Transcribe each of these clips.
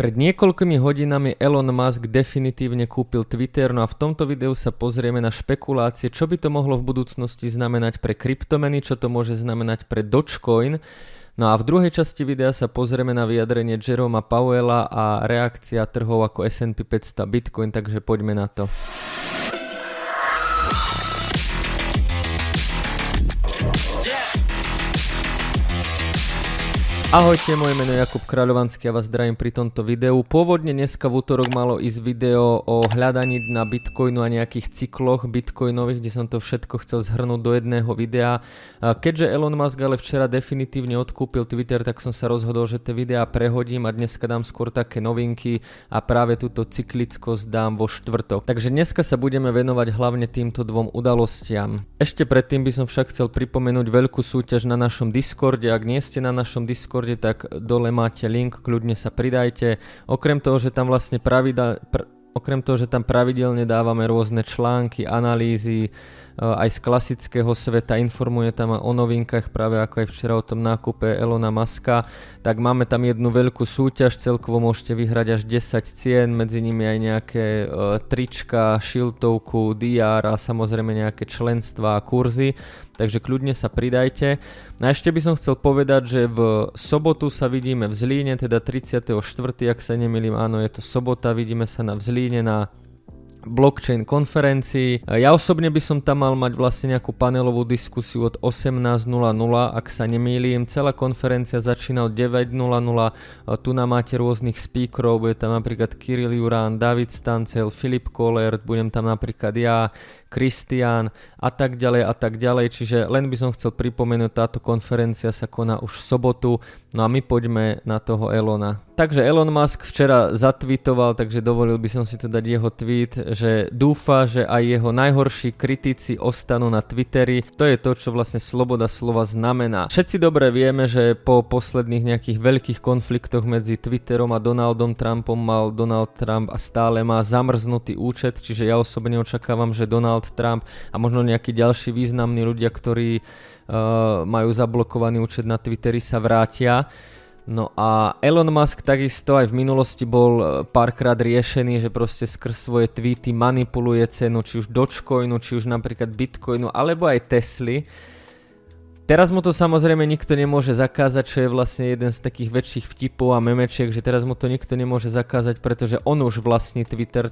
Pred niekoľkými hodinami Elon Musk definitívne kúpil Twitter, no a v tomto videu sa pozrieme na špekulácie, čo by to mohlo v budúcnosti znamenať pre kryptomeny, čo to môže znamenať pre Dogecoin. No a v druhej časti videa sa pozrieme na vyjadrenie Jeroma Powella a reakcia trhov ako S&P 500 a Bitcoin, takže poďme na to. Ahojte, moje meno je Jakub Kráľovanský a vás zdravím pri tomto videu. Pôvodne dneska v útorok malo ísť video o hľadaní na Bitcoinu a nejakých cykloch bitcoinových, kde som to všetko chcel zhrnúť do jedného videa. Keďže Elon Musk ale včera definitívne odkúpil Twitter, tak som sa rozhodol, že tie videá prehodím a dneska dám skôr také novinky a práve túto cyklickosť dám vo štvrtok. Takže dneska sa budeme venovať hlavne týmto dvom udalostiam. Ešte predtým by som však chcel pripomenúť veľkú súťaž na našom Discorde. Ak nie ste na našom Discorde, Discorde, tak dole máte link, kľudne sa pridajte. Okrem toho, že tam vlastne pravidel, pr- okrem toho, že tam pravidelne dávame rôzne články, analýzy, aj z klasického sveta, informuje tam o novinkách, práve ako aj včera o tom nákupe Elona Muska, tak máme tam jednu veľkú súťaž, celkovo môžete vyhrať až 10 cien, medzi nimi aj nejaké e, trička, šiltovku, DR a samozrejme nejaké členstva a kurzy, takže kľudne sa pridajte. No a ešte by som chcel povedať, že v sobotu sa vidíme v Zlíne, teda 34. ak sa nemýlim, áno je to sobota, vidíme sa na Vzlíne na blockchain konferencii. Ja osobne by som tam mal mať vlastne nejakú panelovú diskusiu od 18.00, ak sa nemýlim. Celá konferencia začína od 9.00. Tu nám máte rôznych speakerov, bude tam napríklad Kirill Jurán, David Stancel, Filip Koller, budem tam napríklad ja, Kristián a tak ďalej a tak ďalej. Čiže len by som chcel pripomenúť, táto konferencia sa koná už v sobotu, no a my poďme na toho Elona. Takže Elon Musk včera zatvítoval, takže dovolil by som si to dať jeho tweet, že dúfa, že aj jeho najhorší kritici ostanú na Twitteri. To je to, čo vlastne sloboda slova znamená. Všetci dobre vieme, že po posledných nejakých veľkých konfliktoch medzi Twitterom a Donaldom Trumpom mal Donald Trump a stále má zamrznutý účet, čiže ja osobne očakávam, že Donald Trump a možno nejakí ďalší významní ľudia, ktorí uh, majú zablokovaný účet na Twitteri sa vrátia. No a Elon Musk takisto aj v minulosti bol e, párkrát riešený, že proste skrz svoje tweety manipuluje cenu či už Dogecoinu, či už napríklad Bitcoinu, alebo aj Tesly. Teraz mu to samozrejme nikto nemôže zakázať, čo je vlastne jeden z takých väčších vtipov a memečiek, že teraz mu to nikto nemôže zakázať, pretože on už vlastní Twitter.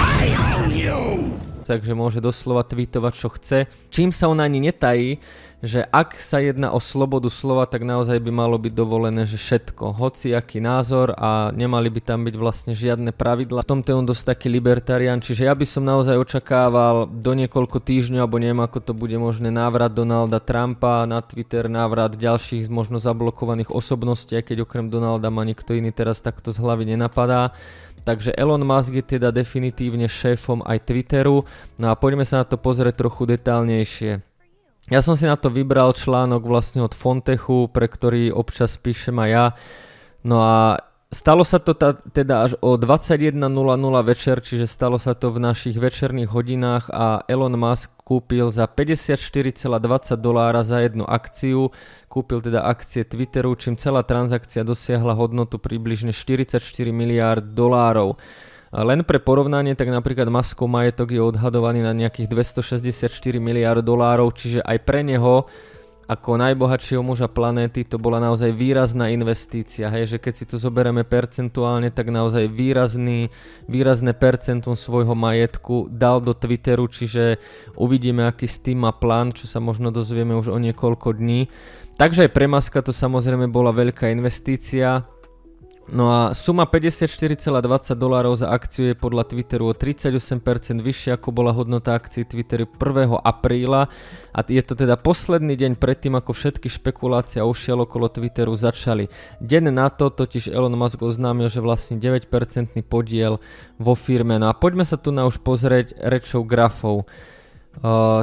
I own you! Takže môže doslova tweetovať, čo chce. Čím sa on ani netají, že ak sa jedná o slobodu slova, tak naozaj by malo byť dovolené, že všetko, hoci aký názor a nemali by tam byť vlastne žiadne pravidla. V tomto je on dosť taký libertarian, čiže ja by som naozaj očakával do niekoľko týždňov, alebo neviem ako to bude možné, návrat Donalda Trumpa na Twitter, návrat ďalších možno zablokovaných osobností, aj keď okrem Donalda ma nikto iný teraz takto z hlavy nenapadá. Takže Elon Musk je teda definitívne šéfom aj Twitteru. No a poďme sa na to pozrieť trochu detálnejšie. Ja som si na to vybral článok vlastne od Fontechu, pre ktorý občas píšem aj ja. No a Stalo sa to teda až o 21.00 večer, čiže stalo sa to v našich večerných hodinách a Elon Musk kúpil za 54,20 dolára za jednu akciu, kúpil teda akcie Twitteru, čím celá transakcia dosiahla hodnotu približne 44 miliárd dolárov. Len pre porovnanie, tak napríklad Muskov majetok je odhadovaný na nejakých 264 miliárd dolárov, čiže aj pre neho ako najbohatšieho muža planéty to bola naozaj výrazná investícia, hej, že keď si to zoberieme percentuálne, tak naozaj výrazný, výrazné percentum svojho majetku dal do Twitteru, čiže uvidíme, aký s tým má plán, čo sa možno dozvieme už o niekoľko dní. Takže aj pre Maska to samozrejme bola veľká investícia, No a suma 54,20 dolárov za akciu je podľa Twitteru o 38% vyššia ako bola hodnota akcií Twitteru 1. apríla a je to teda posledný deň predtým ako všetky špekulácie a ušiel okolo Twitteru začali. Deň na to totiž Elon Musk oznámil, že vlastne 9% podiel vo firme. No a poďme sa tu na už pozrieť rečou grafov. Uh,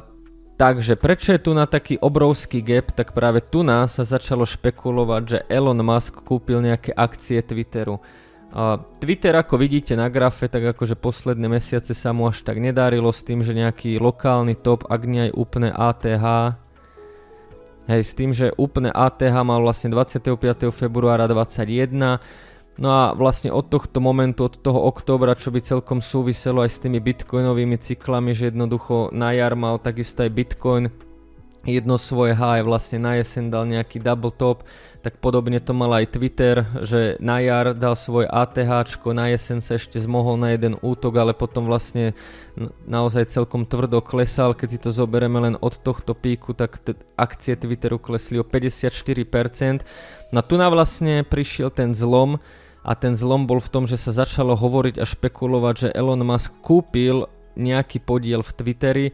Takže prečo je tu na taký obrovský gap, tak práve tu nás sa začalo špekulovať, že Elon Musk kúpil nejaké akcie Twitteru. Twitter ako vidíte na grafe, tak akože posledné mesiace sa mu až tak nedarilo s tým, že nejaký lokálny top, ak nie aj úplne ATH, Hej, s tým, že úplne ATH mal vlastne 25. februára 21, No a vlastne od tohto momentu, od toho októbra, čo by celkom súviselo aj s tými bitcoinovými cyklami, že jednoducho na jar mal takisto aj bitcoin jedno svoje high, vlastne na jeseň dal nejaký double top, tak podobne to mal aj Twitter, že na jar dal svoj ATH, na jeseň sa ešte zmohol na jeden útok, ale potom vlastne naozaj celkom tvrdo klesal, keď si to zoberieme len od tohto píku, tak t- akcie Twitteru klesli o 54%. No tu na vlastne prišiel ten zlom, a ten zlom bol v tom, že sa začalo hovoriť a špekulovať, že Elon Musk kúpil nejaký podiel v Twitteri.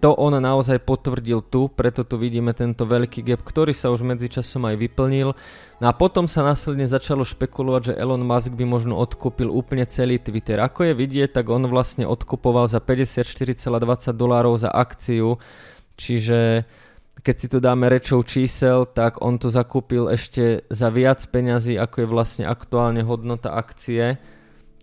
To on naozaj potvrdil tu, preto tu vidíme tento veľký gap, ktorý sa už medzičasom aj vyplnil. No a potom sa následne začalo špekulovať, že Elon Musk by možno odkúpil úplne celý Twitter. Ako je vidieť, tak on vlastne odkupoval za 54,20 dolárov za akciu, čiže keď si to dáme rečou čísel, tak on to zakúpil ešte za viac peňazí, ako je vlastne aktuálne hodnota akcie.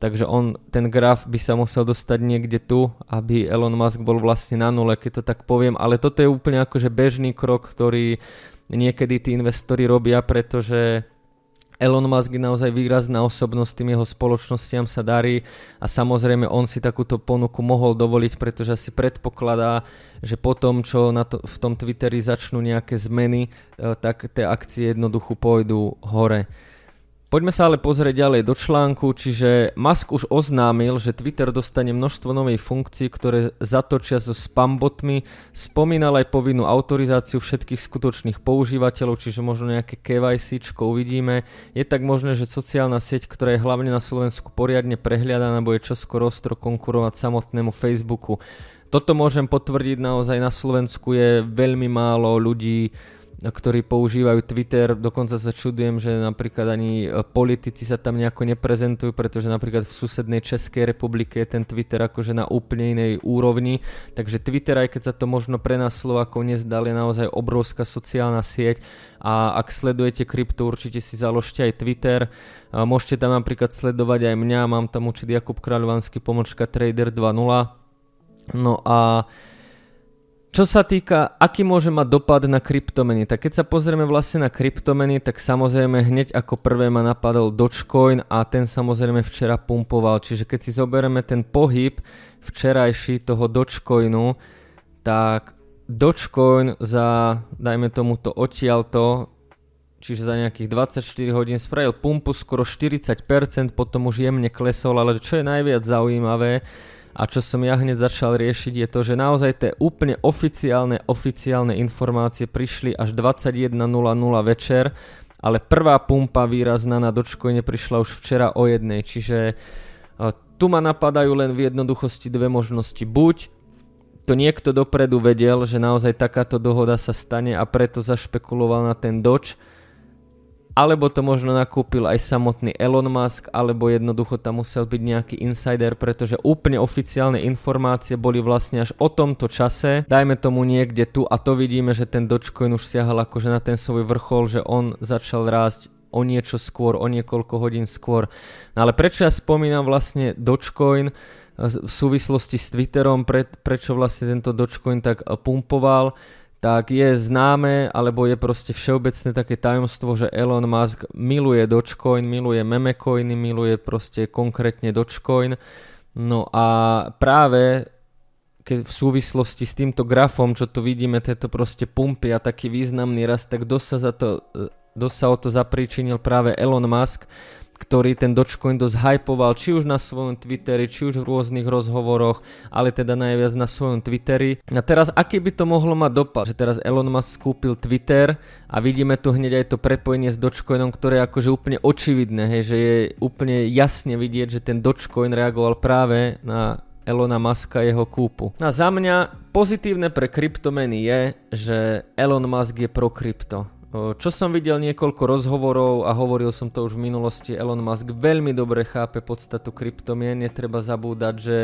Takže on, ten graf by sa musel dostať niekde tu, aby Elon Musk bol vlastne na nule, keď to tak poviem. Ale toto je úplne akože bežný krok, ktorý niekedy tí investori robia, pretože Elon Musk je naozaj výrazná osobnosť, tým jeho spoločnostiam sa darí a samozrejme on si takúto ponuku mohol dovoliť, pretože si predpokladá, že po tom, čo na to, v tom Twitteri začnú nejaké zmeny, eh, tak tie akcie jednoducho pôjdu hore. Poďme sa ale pozrieť ďalej do článku, čiže Musk už oznámil, že Twitter dostane množstvo novej funkcií, ktoré zatočia so spambotmi, spomínal aj povinnú autorizáciu všetkých skutočných používateľov, čiže možno nejaké KYC uvidíme. Je tak možné, že sociálna sieť, ktorá je hlavne na Slovensku poriadne prehliadaná, bude čoskoro ostro konkurovať samotnému Facebooku. Toto môžem potvrdiť naozaj na Slovensku je veľmi málo ľudí, ktorí používajú Twitter, dokonca sa čudujem, že napríklad ani e, politici sa tam nejako neprezentujú, pretože napríklad v susednej Českej republike je ten Twitter akože na úplne inej úrovni, takže Twitter, aj keď sa to možno pre nás Slovákov nezdal, je naozaj obrovská sociálna sieť. A ak sledujete krypto, určite si založte aj Twitter, môžete tam napríklad sledovať aj mňa, mám tam určite Jakub Kráľovanský pomočka Trader 2.0, no a čo sa týka, aký môže mať dopad na kryptomeny, tak keď sa pozrieme vlastne na kryptomeny, tak samozrejme hneď ako prvé ma napadol Dogecoin a ten samozrejme včera pumpoval. Čiže keď si zoberieme ten pohyb včerajší toho Dogecoinu, tak Dogecoin za, dajme tomu to odtiaľto, čiže za nejakých 24 hodín spravil pumpu skoro 40%, potom už jemne klesol, ale čo je najviac zaujímavé, a čo som ja hneď začal riešiť je to, že naozaj tie úplne oficiálne, oficiálne informácie prišli až 21.00 večer, ale prvá pumpa výrazná na Dogecoine prišla už včera o jednej, čiže e, tu ma napadajú len v jednoduchosti dve možnosti. Buď to niekto dopredu vedel, že naozaj takáto dohoda sa stane a preto zašpekuloval na ten Doge, alebo to možno nakúpil aj samotný Elon Musk, alebo jednoducho tam musel byť nejaký insider, pretože úplne oficiálne informácie boli vlastne až o tomto čase, dajme tomu niekde tu a to vidíme, že ten Dogecoin už siahal akože na ten svoj vrchol, že on začal rásť o niečo skôr, o niekoľko hodín skôr. No ale prečo ja spomínam vlastne Dogecoin v súvislosti s Twitterom, pre, prečo vlastne tento Dogecoin tak pumpoval, tak je známe, alebo je proste všeobecné také tajomstvo, že Elon Musk miluje Dogecoin, miluje memecoiny, miluje proste konkrétne Dogecoin. No a práve keď v súvislosti s týmto grafom, čo tu vidíme, tieto proste pumpy a taký významný rast, tak dosť sa, za to, dosť sa o to zapríčinil práve Elon Musk, ktorý ten Dogecoin dosť hypoval, či už na svojom Twitteri, či už v rôznych rozhovoroch, ale teda najviac na svojom Twitteri. A teraz aký by to mohlo mať dopad? Že teraz Elon Musk skúpil Twitter a vidíme tu hneď aj to prepojenie s Dogecoinom, ktoré je akože úplne očividné, hej, že je úplne jasne vidieť, že ten Dogecoin reagoval práve na Elona Muska jeho kúpu. A za mňa pozitívne pre kryptomeny je, že Elon Musk je pro krypto. Čo som videl niekoľko rozhovorov a hovoril som to už v minulosti, Elon Musk veľmi dobre chápe podstatu kryptomien, netreba zabúdať, že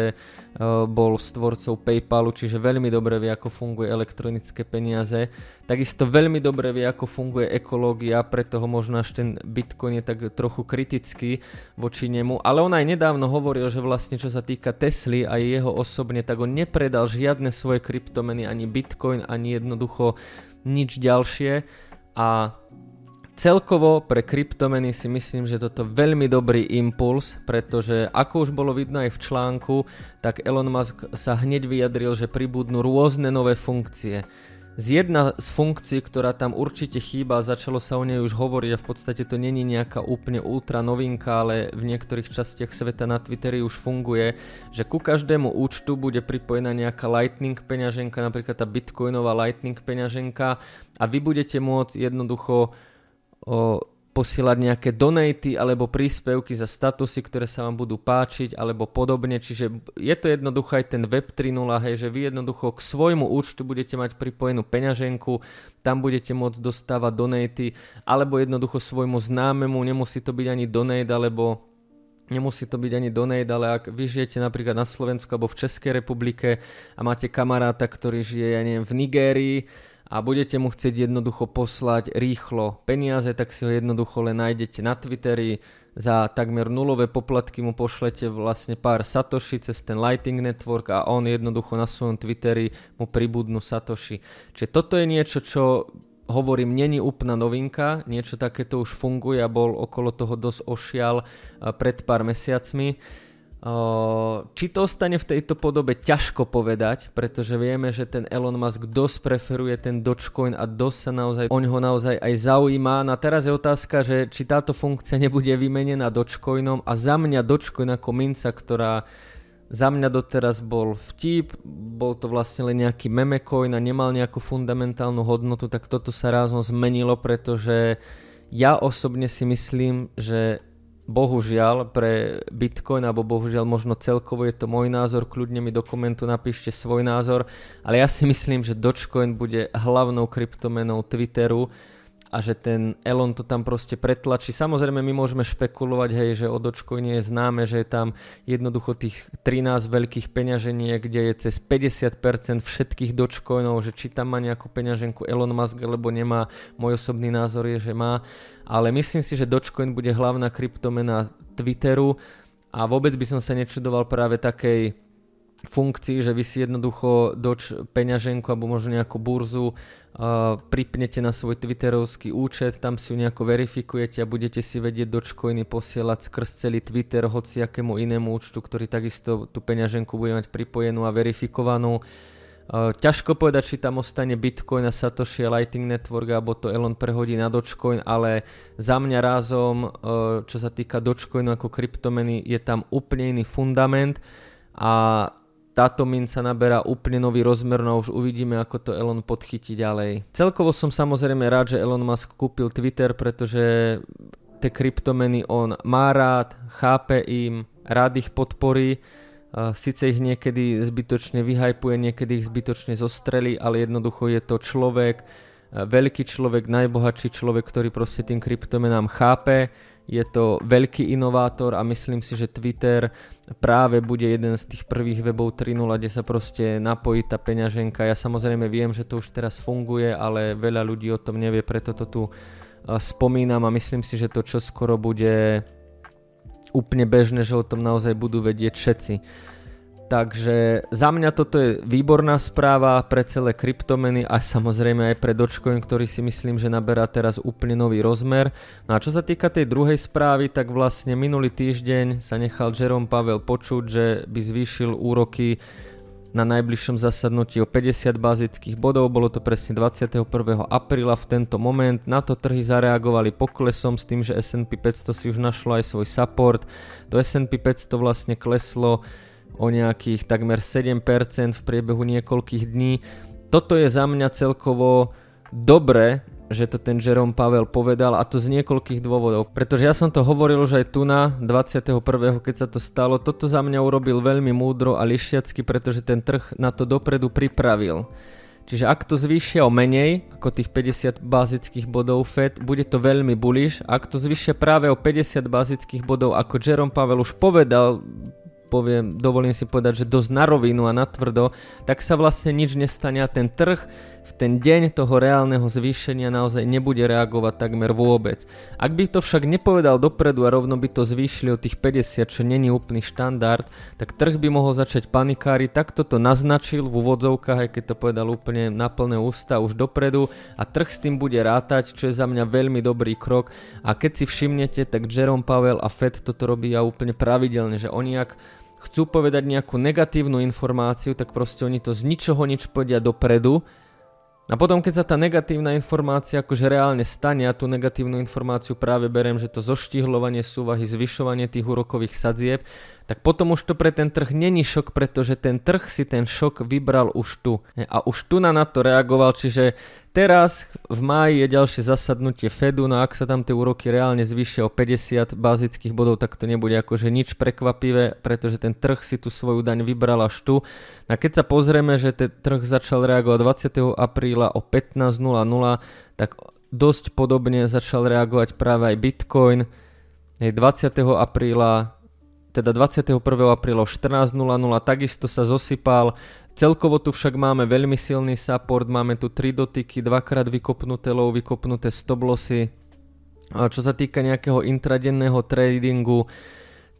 bol stvorcov Paypalu, čiže veľmi dobre vie, ako funguje elektronické peniaze. Takisto veľmi dobre vie, ako funguje ekológia, preto ho možno až ten Bitcoin je tak trochu kritický voči nemu. Ale on aj nedávno hovoril, že vlastne čo sa týka Tesly a jeho osobne, tak on nepredal žiadne svoje kryptomeny, ani Bitcoin, ani jednoducho nič ďalšie a Celkovo pre kryptomeny si myslím, že toto veľmi dobrý impuls, pretože ako už bolo vidno aj v článku, tak Elon Musk sa hneď vyjadril, že pribudnú rôzne nové funkcie. Z jedna z funkcií, ktorá tam určite chýba, začalo sa o nej už hovoriť a v podstate to není nejaká úplne ultra novinka, ale v niektorých častiach sveta na Twitteri už funguje, že ku každému účtu bude pripojená nejaká Lightning peňaženka, napríklad tá Bitcoinová Lightning peňaženka a vy budete môcť jednoducho o, posielať nejaké donaty alebo príspevky za statusy, ktoré sa vám budú páčiť alebo podobne. Čiže je to jednoducho aj ten Web 3.0, hej, že vy jednoducho k svojmu účtu budete mať pripojenú peňaženku, tam budete môcť dostávať donaty alebo jednoducho svojmu známemu, nemusí to byť ani donate alebo Nemusí to byť ani donate, ale ak vy žijete napríklad na Slovensku alebo v Českej republike a máte kamaráta, ktorý žije, ja neviem, v Nigérii, a budete mu chcieť jednoducho poslať rýchlo peniaze, tak si ho jednoducho len nájdete na Twitteri, za takmer nulové poplatky mu pošlete vlastne pár satoshi cez ten Lighting Network a on jednoducho na svojom Twitteri mu pribudnú satoshi. Čiže toto je niečo, čo hovorím, není úplná novinka, niečo takéto už funguje a bol okolo toho dosť ošial pred pár mesiacmi. Či to ostane v tejto podobe, ťažko povedať, pretože vieme, že ten Elon Musk dosť preferuje ten Dogecoin a dosť sa naozaj, on ho naozaj aj zaujíma. No a teraz je otázka, že či táto funkcia nebude vymenená Dogecoinom a za mňa Dogecoin ako minca, ktorá za mňa doteraz bol vtip, bol to vlastne len nejaký memecoin a nemal nejakú fundamentálnu hodnotu, tak toto sa rázom zmenilo, pretože ja osobne si myslím, že bohužiaľ pre Bitcoin, alebo bohužiaľ možno celkovo je to môj názor, kľudne mi do komentu napíšte svoj názor, ale ja si myslím, že Dogecoin bude hlavnou kryptomenou Twitteru a že ten Elon to tam proste pretlačí. Samozrejme my môžeme špekulovať, hej, že o je známe, že je tam jednoducho tých 13 veľkých peňaženiek, kde je cez 50% všetkých Dogecoinov, že či tam má nejakú peňaženku Elon Musk, alebo nemá. Môj osobný názor je, že má. Ale myslím si, že Dogecoin bude hlavná kryptomena Twitteru a vôbec by som sa nečudoval práve takej funkcii, že vy si jednoducho doč peňaženku alebo možno nejakú burzu uh, pripnete na svoj twitterovský účet, tam si ju nejako verifikujete a budete si vedieť dočcoiny posielať skrz celý Twitter hociakému inému účtu, ktorý takisto tú peňaženku bude mať pripojenú a verifikovanú. Ťažko povedať, či tam ostane Bitcoin a Satoshi a Lightning Network alebo to Elon prehodí na Dogecoin, ale za mňa rázom, uh, čo sa týka Dogecoinu ako kryptomeny, je tam úplne iný fundament a táto minca naberá úplne nový rozmer, no už uvidíme, ako to Elon podchytí ďalej. Celkovo som samozrejme rád, že Elon Musk kúpil Twitter, pretože tie kryptomeny on má rád, chápe im, rád ich podporí, Sice ich niekedy zbytočne vyhajpuje, niekedy ich zbytočne zostrelí, ale jednoducho je to človek, veľký človek, najbohatší človek, ktorý proste tým kryptomenám chápe, je to veľký inovátor a myslím si, že Twitter práve bude jeden z tých prvých webov 3.0, kde sa proste napojí tá peňaženka. Ja samozrejme viem, že to už teraz funguje, ale veľa ľudí o tom nevie, preto to tu spomínam a myslím si, že to čo skoro bude úplne bežné, že o tom naozaj budú vedieť všetci. Takže za mňa toto je výborná správa pre celé kryptomeny a samozrejme aj pre Dogecoin, ktorý si myslím, že naberá teraz úplne nový rozmer. No a čo sa týka tej druhej správy, tak vlastne minulý týždeň sa nechal Jerome Pavel počuť, že by zvýšil úroky na najbližšom zasadnutí o 50 bazických bodov, bolo to presne 21. apríla v tento moment. Na to trhy zareagovali poklesom s tým, že S&P 500 si už našlo aj svoj support. To S&P 500 vlastne kleslo o nejakých takmer 7% v priebehu niekoľkých dní. Toto je za mňa celkovo dobre, že to ten Jerome Pavel povedal a to z niekoľkých dôvodov. Pretože ja som to hovoril už aj tu na 21. keď sa to stalo. Toto za mňa urobil veľmi múdro a lišiacky, pretože ten trh na to dopredu pripravil. Čiže ak to zvýšia o menej ako tých 50 bazických bodov FED, bude to veľmi bullish. Ak to zvýšia práve o 50 bazických bodov, ako Jerome Pavel už povedal poviem, dovolím si povedať, že dosť na rovinu a na tvrdo, tak sa vlastne nič nestane a ten trh v ten deň toho reálneho zvýšenia naozaj nebude reagovať takmer vôbec. Ak by to však nepovedal dopredu a rovno by to zvýšili o tých 50, čo není úplný štandard, tak trh by mohol začať panikáriť, tak toto naznačil v úvodzovkách, aj keď to povedal úplne na plné ústa už dopredu a trh s tým bude rátať, čo je za mňa veľmi dobrý krok a keď si všimnete, tak Jerome Powell a Fed toto robia úplne pravidelne, že oni ak chcú povedať nejakú negatívnu informáciu, tak proste oni to z ničoho nič povedia dopredu. A potom, keď sa tá negatívna informácia akože reálne stane, a tú negatívnu informáciu práve berem, že to zoštihľovanie súvahy, zvyšovanie tých úrokových sadzieb, tak potom už to pre ten trh není šok, pretože ten trh si ten šok vybral už tu. A už tu na, to reagoval, čiže Teraz v máji je ďalšie zasadnutie Fedu, no ak sa tam tie úroky reálne zvýšia o 50 bazických bodov, tak to nebude akože nič prekvapivé, pretože ten trh si tú svoju daň vybral až tu. A keď sa pozrieme, že ten trh začal reagovať 20. apríla o 15.00, tak dosť podobne začal reagovať práve aj Bitcoin. 20. apríla teda 21. apríla o 14.00 takisto sa zosypal Celkovo tu však máme veľmi silný support, máme tu 3 dotyky, dvakrát vykopnuté low, vykopnuté. A čo sa týka nejakého intradenného tradingu,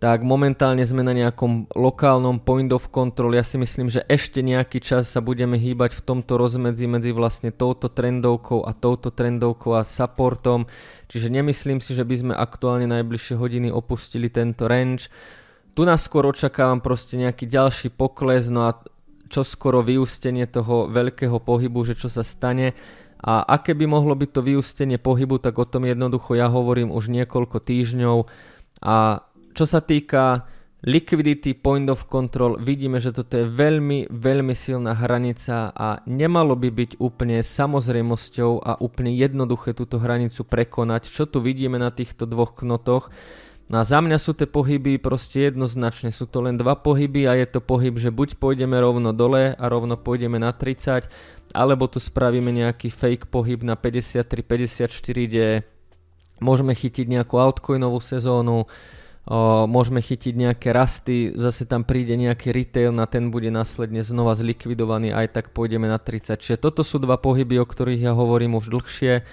tak momentálne sme na nejakom lokálnom point of control. Ja si myslím, že ešte nejaký čas sa budeme hýbať v tomto rozmedzi medzi vlastne touto trendovkou a touto trendovkou a supportom. Čiže nemyslím si, že by sme aktuálne najbližšie hodiny opustili tento range. Tu nás skôr očakávam proste nejaký ďalší pokles, no a čo skoro vyústenie toho veľkého pohybu, že čo sa stane. A aké by mohlo byť to vyústenie pohybu, tak o tom jednoducho ja hovorím už niekoľko týždňov. A čo sa týka liquidity point of control, vidíme, že toto je veľmi, veľmi silná hranica a nemalo by byť úplne samozrejmosťou a úplne jednoduché túto hranicu prekonať. Čo tu vidíme na týchto dvoch knotoch, No a za mňa sú tie pohyby proste jednoznačne, sú to len dva pohyby a je to pohyb, že buď pôjdeme rovno dole a rovno pôjdeme na 30, alebo tu spravíme nejaký fake pohyb na 53-54, kde môžeme chytiť nejakú altcoinovú sezónu, o, môžeme chytiť nejaké rasty, zase tam príde nejaký retail, na ten bude následne znova zlikvidovaný, aj tak pôjdeme na 30. Čiže toto sú dva pohyby, o ktorých ja hovorím už dlhšie.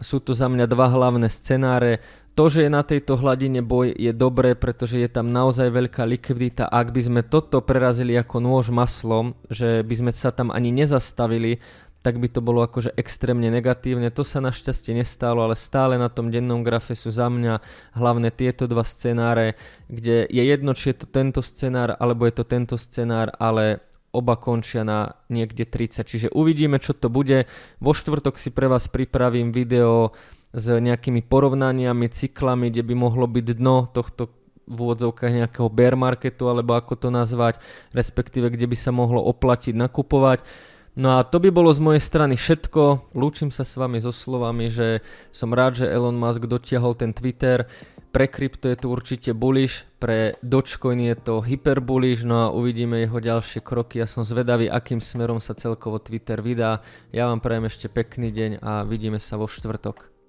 Sú to za mňa dva hlavné scenáre. To, že je na tejto hladine boj je dobré, pretože je tam naozaj veľká likvidita. Ak by sme toto prerazili ako nôž maslom, že by sme sa tam ani nezastavili, tak by to bolo akože extrémne negatívne. To sa našťastie nestalo, ale stále na tom dennom grafe sú za mňa hlavne tieto dva scenáre, kde je jedno, či je to tento scenár, alebo je to tento scenár, ale oba končia na niekde 30. Čiže uvidíme, čo to bude. Vo štvrtok si pre vás pripravím video s nejakými porovnaniami, cyklami, kde by mohlo byť dno tohto v úvodzovkách nejakého bear marketu, alebo ako to nazvať, respektíve kde by sa mohlo oplatiť nakupovať. No a to by bolo z mojej strany všetko. Lúčim sa s vami so slovami, že som rád, že Elon Musk dotiahol ten Twitter. Pre krypto je to určite bullish, pre Dogecoin je to hyper bullish, no a uvidíme jeho ďalšie kroky. Ja som zvedavý, akým smerom sa celkovo Twitter vydá. Ja vám prajem ešte pekný deň a vidíme sa vo štvrtok.